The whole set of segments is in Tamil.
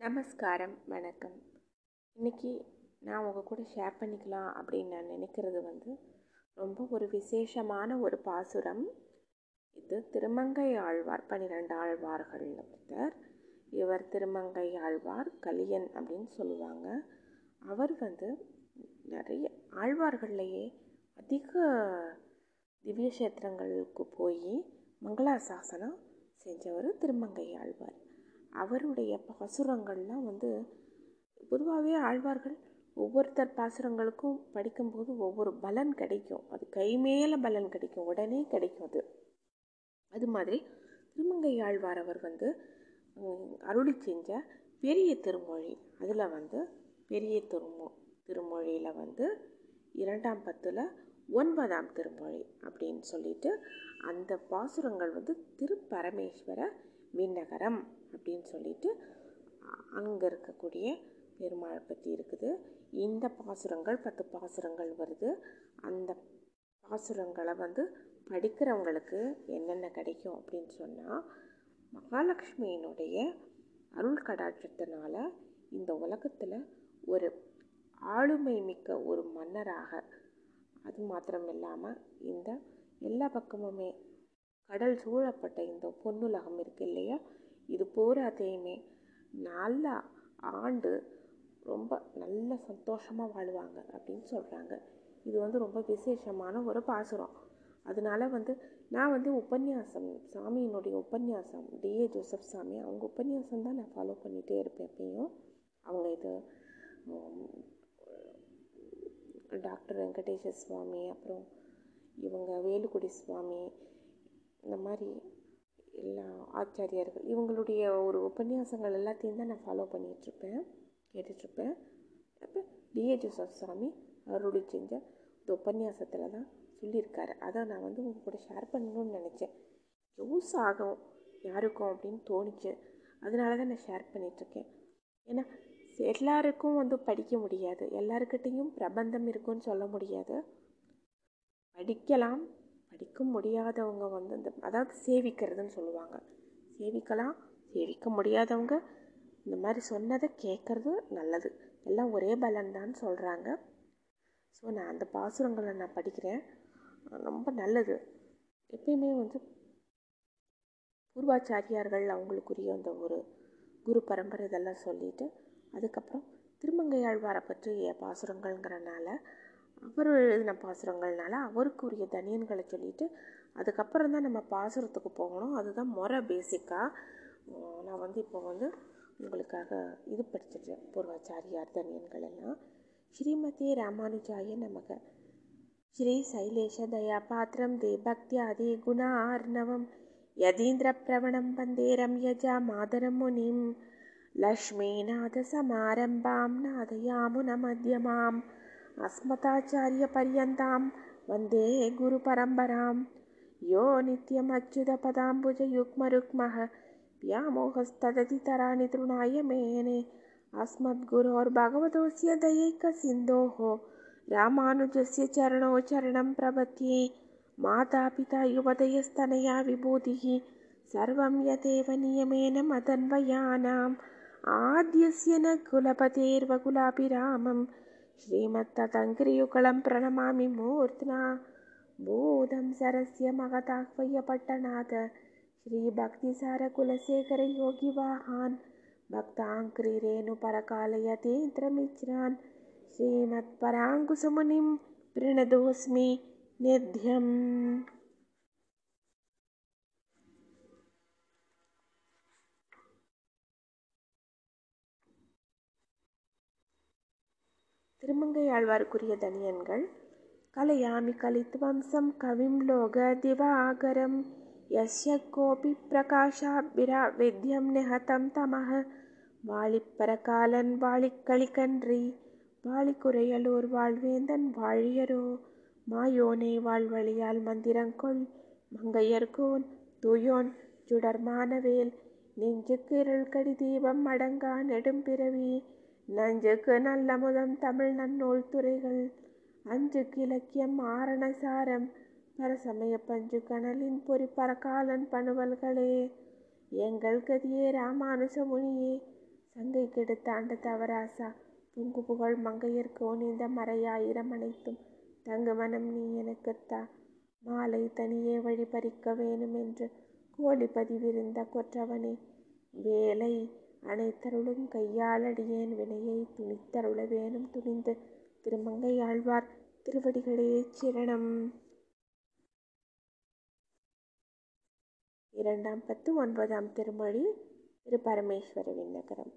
நமஸ்காரம் வணக்கம். இன்றைக்கி நான் உங்கள் கூட ஷேர் பண்ணிக்கலாம் அப்படின்னு நான் நினைக்கிறது வந்து ரொம்ப ஒரு விசேஷமான ஒரு பாசுரம். இது திருமங்கை ஆழ்வார் பன்னிரெண்டு ஆழ்வார்கள் ஒருத்தர் இவர் திருமங்கை ஆழ்வார் கலியன் அப்படின்னு சொல்லுவாங்க. அவர் வந்து நிறைய ஆழ்வார்கள்லையே அதிக திவ்ய கஷேத்திரங்களுக்கு போய் மங்களாசாசனம் செஞ்சவர் திருமங்கை ஆழ்வார். அவருடைய பாசுரங்கள்லாம் வந்து பொதுவாகவே ஆழ்வார்கள் ஒவ்வொருத்தர் பாசுரங்களுக்கும் படிக்கும்போது ஒவ்வொரு பலன் கிடைக்கும். அது கை மேலே பலன் கிடைக்கும் உடனே கிடைக்கும் அது. அது மாதிரி திருமங்கை ஆழ்வார் அவர் வந்து அருளி செஞ்ச பெரிய திருமொழி. அதில் வந்து பெரிய திருமொ திருமொழியில் வந்து இரண்டாம் பத்தில் ஒன்பதாம் திருமொழி அப்படின்னு சொல்லிட்டு அந்த பாசுரங்கள் வந்து திருப்பரமேஸ்வர விண்ணகரம். அப்படின்னு சொல்லிட்டு அங்கே இருக்கக்கூடிய பெருமாளை பற்றி இருக்குது. இந்த பாசுரங்கள் பத்து பாசுரங்கள் வருது. அந்த பாசுரங்களை வந்து படிக்கிறவங்களுக்கு என்னென்ன கிடைக்கும் அப்படின்னு சொன்னால் மகாலட்சுமியினுடைய அருள் கடாட்சத்தினால இந்த உலகத்தில் ஒரு ஆளுமை மிக்க ஒரு மன்னராக அது மாத்திரம் இல்லாமல் இந்த எல்லா பக்கமுமே கடல் சூழப்பட்ட இந்த பொன்னுலகம் இருக்கு இல்லையா? இது பூராத்தையுமே நல்ல ஆண்டு ரொம்ப நல்ல சந்தோஷமாக வாழ்வாங்க அப்படின்னு சொல்கிறாங்க இது வந்து ரொம்ப விசேஷமான ஒரு பாசுரம். அதனால வந்து நான் வந்து உபன்யாசம் சாமியினுடைய உபன்யாசம் டிஏ ஜோசப் சாமி அவங்க உபன்யாசம் தான் நான் ஃபாலோ பண்ணிகிட்டே இருப்பேன் எப்பயும். அவங்க இது டாக்டர் வெங்கடேஷ சுவாமி அப்புறம் இவங்க வேலுக்குடி சுவாமி இந்த மாதிரி எல்லா ஆச்சாரியர்கள் இவங்களுடைய ஒரு உபன்யாசங்கள் எல்லாத்தையும் தான் நான் ஃபாலோ பண்ணிகிட்ருப்பேன் கேட்டுட்ருப்பேன் அப்போ டிஏ ஜோசப் சாமி அவருடைய செஞ்ச இந்த உபன்யாசத்தில் தான் சொல்லியிருக்காரு. அதை நான் வந்து உங்கள் கூட ஷேர் பண்ணணும்னு நினச்சேன். யூஸ் ஆகும் யாருக்கும் அப்படின்னு தோணுச்சு. அதனால தான் நான் ஷேர் பண்ணிகிட்ருக்கேன் ஏன்னா எல்லாருக்கும் வந்து படிக்க முடியாது. எல்லாருக்கிட்டேயும் பிரபந்தம் இருக்குன்னு சொல்ல முடியாது. படிக்கலாம் படிக்க முடியாதவங்க வந்து இந்த அதாவது சேவிக்கிறதுன்னு சொல்லுவாங்க. சேவிக்கலாம் சேவிக்க முடியாதவங்க இந்த மாதிரி சொன்னதை கேட்குறது நல்லது. எல்லாம் ஒரே பலன்தான் சொல்கிறாங்க ஸோ நான் அந்த பாசுரங்களை நான் படிக்கிறேன். ரொம்ப நல்லது. எப்பயுமே வந்து பூர்வாச்சாரியார்கள் அவங்களுக்குரிய அந்த ஒரு குரு பரம்பரை இதெல்லாம் சொல்லிவிட்டு அதுக்கப்புறம் திருமங்கை ஆழ்வாரை பற்றிய பாசுரங்கள்ங்கிறனால அவர் எழுதின பாசுரங்கள்னால அவருக்குரிய தனியன்களை சொல்லிவிட்டு அதுக்கப்புறம் தான் நம்ம பாசுரத்துக்கு போகணும். அதுதான் முறை பேசிக்காக நான் வந்து இப்போ வந்து உங்களுக்காக இது படிச்சிட்டேன் பூர்வாச்சாரியார் தனியன்கள் எல்லாம். ஸ்ரீமதி ராமானுஜாய நமக. ஸ்ரீ சைலேஷ தயா பாத்திரம் தே பக்தியாதி குண ஆர்ணவம் யதீந்திர பிரவணம் வந்தே ரம்யஜா மாதரம் முனிம் லக்ஷ்மீநாத சமாரம்பாம் நாதயாமுன மத்தியமாம் अस्मदाचार्यपर्यन्तां वन्दे गुरुपरम्परां यो नित्यमच्युतपदाम्बुजयुग्मरुक्मः व्यामोहस्तदतितराणि तृणाय मेने। अस्मद्गुरोर्भगवतोऽस्य दयैकसिन्धोः रामानुजस्य चरणौ चरणं प्रपद्ये मातापिता युवदयस्तनया विभूतिः सर्वं यदेव नियमेन मदन्वयानाम्। आद्यस्य न कुलपतेर्वकुलाभिरामं श्रीमत्तदङ्क्रियुगलं प्रणमामि मूर्ध्ना बोधं सरस्य महताह्वयपट्टनाथ श्रीभक्तिसारकुलशेखरयोगिवाहान् भक्ताङ्क्रिरेणुपरकालयतीन्द्रमिश्रान् श्रीमत्पराङ्कुशमुनिं प्रणतोऽस्मि निध्यम् திருமங்கை ஆழ்வாருக்குரிய தனியன்கள் கலையாமி கலித்வம்சம் கவிம் லோக திவாகரம் யஸ்ய கோபி பிரகாஷாபிரா வித்யம் நிஹதம் தமஹ வாழிப்பரகாலன் வாழிக்களிக்கன்றி வாழிக்குறையலூர் வாழ்வேந்தன் வாழியரோ மாயோனே வாழ்வழியால் மந்திரங்கொள் மங்கையர்கோன் துயோன் சுடர்மானவேல் நெஞ்சுக்கு இருள்கடி தீபம் அடங்கா நெடும்பிறவி நஞ்சுக்கு நல்ல முதம் தமிழ் நன்னூல் துறைகள். அஞ்சுக்கு இலக்கியம் ஆரணசாரம். பரசமய பஞ்சு கனலின் பொறி பரகாலன் பணுவல்களே. எங்கள் கதியே ராமானுச முனியே. சங்கை கெடுத்தாண்ட தவராசா. பொங்கு புகழ் மங்கையர்க்கு உனிந்த மறையாயிரம் அனைத்தும். தங்கு மனம் நீ எனக்குத்தா. மாலை தனியே வழி பறிக்க வேணும் என்று கோழி பதிவிருந்த கொற்றவனே. வேலை அனைத்தருளும் கையாலடியேன் வினையை துணித்தருள வேணும் துணிந்து திருமங்கை ஆழ்வார் திருவடிகளே சிரணம். இரண்டாம் பத்து ஒன்பதாம் திருமொழி திரு பரமேஸ்வர விண்ணகரம்.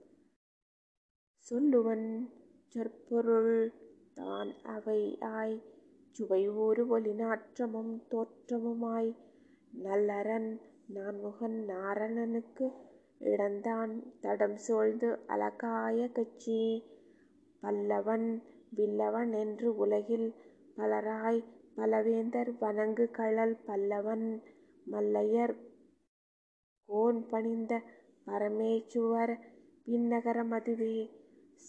சொல்லுவன் சொற்பொருள் தான் அவை ஆய். சுவை ஊறு ஒலி நாற்றமும் தோற்றமுமாய். நல்லரன் நான்முகன் நாரணனுக்கு இடந்தான் தடம் சூழ்ந்து அலகாய கட்சி பல்லவன் வில்லவன் என்று உலகில் பலராய் பலவேந்தர் வணங்கு கழல் பல்லவன் மல்லையர் கோன் பணிந்த பரமேச்சுவர் விண்ணகரம் அதுவே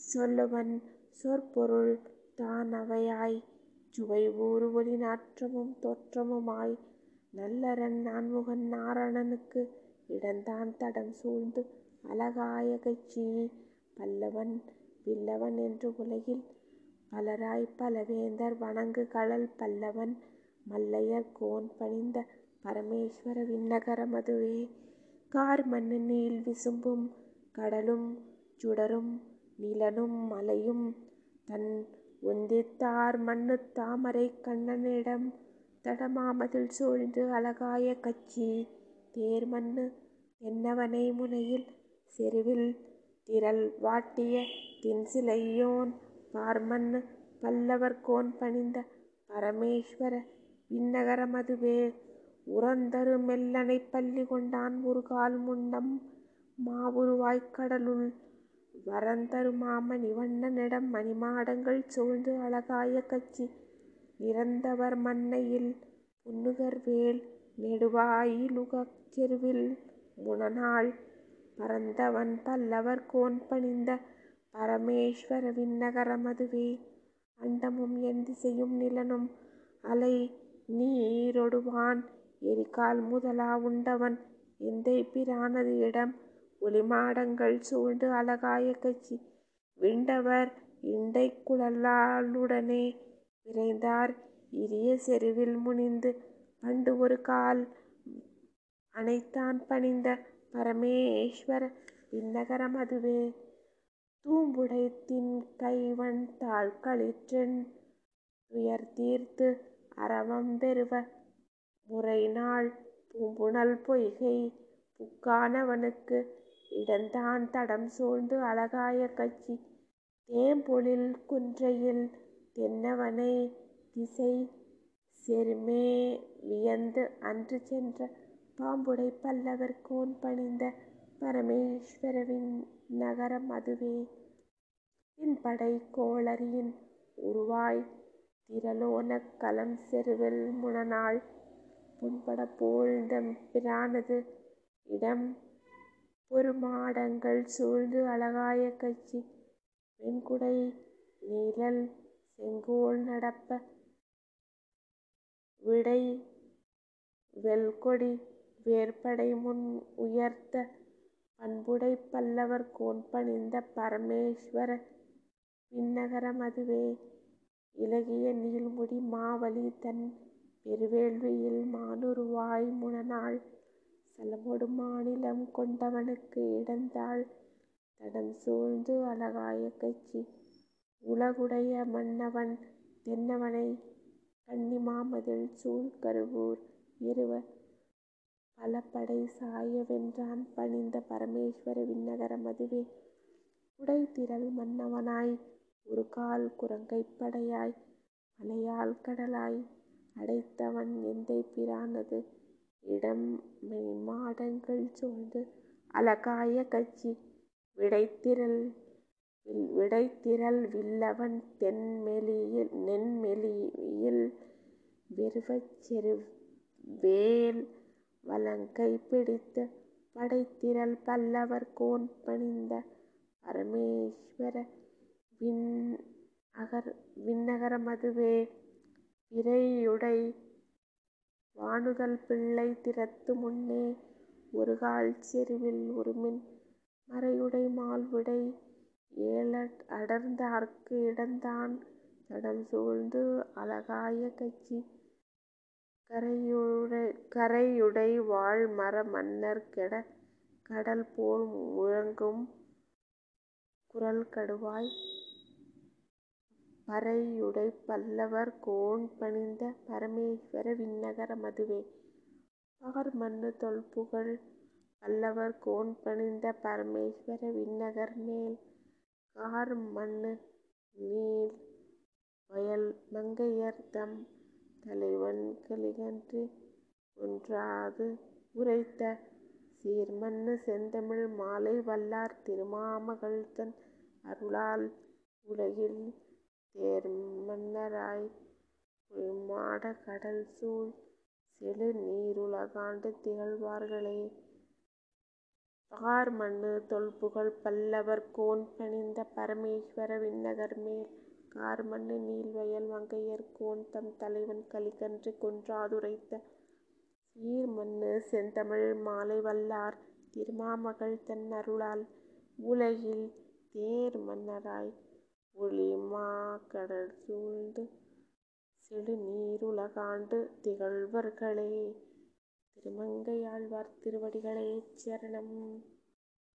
சொல்லுவன் சொற்பொருள் தான் அவையாய் சுவை ஊறு ஒளி நாற்றமும் தோற்றமுமாய் நல்லரன் நான்முகன் நாரணனுக்கு இடந்தான் தடம் சூழ்ந்து அழகாய கட்சி பல்லவன் வில்லவன் என்று உலகில் பலராய் பலவேந்தர் வணங்கு கழல் பல்லவன் மல்லையர் கோன் பணிந்த பரமேஸ்வர விண்ணகரம் அதுவே. கார் மண்ணு நீள் விசும்பும் கடலும் சுடரும் நிலனும் மலையும் தன் ஒந்தித்தார் மண்ணு தாமரை கண்ணனிடம் தடமாமதில் சூழ்ந்து அழகாய கட்சி தேர் மண்ணு என்னவனை முனையில் செருவில் திரள் வாட்டிய தென்சிலையோன் பார்மன்னு பல்லவர் கோன் பணிந்த பரமேஸ்வர விண்ணகரமதுவே உரந்தரு உறந்தரு மெல்லனை பள்ளி கொண்டான் ஒரு கால் முன்னம் மாவுருவாய்க்கடலுள் வரந்தரு மாமணி வண்ணனிடம் மணிமாடங்கள் சூழ்ந்து அழகாய கச்சி. நிறந்தவர் மன்னையில் புன்னுகர்வேல் நெடுவாயிலுகச் செருவில் முனநாள் பரந்தவன் பல்லவர் கோன் பணிந்த பரமேஸ்வர விண்ணகரம் அதுவே. அண்டமும் என் திசையும் நிலனும் அலை நீரொடுவான். எரிகால் முதலா உண்டவன் எந்தை பிரானது இடம்? ஒளிமாடங்கள் சூழ்ந்து அழகாய கட்சி விண்டவர் இண்டை குழலாளுடனே விரைந்தார். இரிய செருவில் முனிந்து பண்டு ஒரு கால் அனைத்தான் பணிந்த பரமேஸ்வர விண்ணகரம் அதுவே. தூம்புடைத்தின் கைவன் தாழ் களிற்றென் துயர் தீர்த்து அரவம் பெறுவ. முறைநாள் பூம்புணல் பொய்கை புக்கானவனுக்கு இடந்தான் தடம் சூழ்ந்து அழகாய கட்சி தேம்பொழில் குன்றையில் தென்னவனை திசை செருமே வியந்து அன்று சென்ற பாம்புடை பல்லவர் கோன் பணிந்த பரமேஸ்வரவின் நகரம் அதுவே. பின்படை கோளரியின் உருவாய் திரளோன கலம் செருவில் முனநாள் புண்பட போழ்ந்தம் பிரானது இடம் பொறுமாடங்கள் சூழ்ந்து அழகாய கட்சி வெண்குடை நீழல் செங்கோல் நடப்ப விடை வெல்கொடி வேற்படை முன் உயர்த்த பண்புடை பல்லவர் கோண்பணிந்த பரமேஸ்வர விண்ணகரம் அதுவே. இலகிய நீள்முடி மாவலி தன் பெருவேள்வியில் மானுருவாய் முனநாள். சலமொடு மாநிலம் கொண்டவனுக்கு இடந்தாள். தடம் சூழ்ந்து அழகாய கட்சி உலகுடைய மன்னவன் தென்னவனை கன்னிமாமதில் சூழ் கருவூர் இருவ பலப்படை சாயவென்றான் பணிந்த பரமேஸ்வர விண்ணகரம் அதுவே. உடைத்திரள் மன்னவனாய் ஒரு கால் குரங்கைப் படையாய் மலையால் கடலாய் அடைத்தவன் எந்தை பிரானது? இடம் மாடங்கள் சூழ்ந்து அழகாய கட்சி. விடைத்திரள் விடைத்திரள் வில்லவன் தென்மெலியில் நென்மெலியில் வெறுவச் செரு வேல் வலங்கை பிடித்து படைத்திரள் பல்லவர் கோன் பணிந்த பரமேஸ்வர விண் அகர் விண்ணகர மதுவே பிறையுடை வானுதல் பிள்ளை திறத்து முன்னே ஒரு கால் செருவில் உருமின் மறையுடை மால்விடை ஏழ அடர்ந்தார்க்கு இடந்தான் தடம் சூழ்ந்து அழகாய கச்சி கரையுடை கரையுடை வாழ் மர மன்னர் கெட கடல் போல் முழங்கும் குரல் கடுவாய். பறையுடை பல்லவர் கோண் பணிந்த பரமேஸ்வர விண்ணகர மதுவே. பார்மன்னு தொல்புகழ் பல்லவர் கோண் பணிந்த பரமேஸ்வர விண்ணகர் மேல். கார்மன்னு நீர் வயல் மங்கையர் தம் தலைவன் கலிகன்று ஒன்றாது உரைத்த சீர்மன்னு செந்தமிழ் மாலை வல்லார் திருமாமகள்தன் அருளால் உலகில் தேர்மன்னராய் மாட கடல் சூழ் செழு நீருலகாண்டு திகழ்வார்களே. பார்மன்னு தொல்புகழ் பல்லவர் கோன் பணிந்த பரமேஸ்வர விண்ணகர் கார்மண்ணு கார்மன்னு நீள்வயல் மங்கையர் கோன் தம் தலைவன் கலிகன்று குன்றாதுரைத்த சீர்மன்னு செந்தமிழ் மாலை வல்லார் திருமாமகள் தன் அருளால் உலகில் தேர்மன்னராய் ஒளிமா கடல் சூழ்ந்து செழு நீருலகாண்டு திகழ்வர்களே. திருமங்கையாழ்வார் திருவடிகளே சரணம்.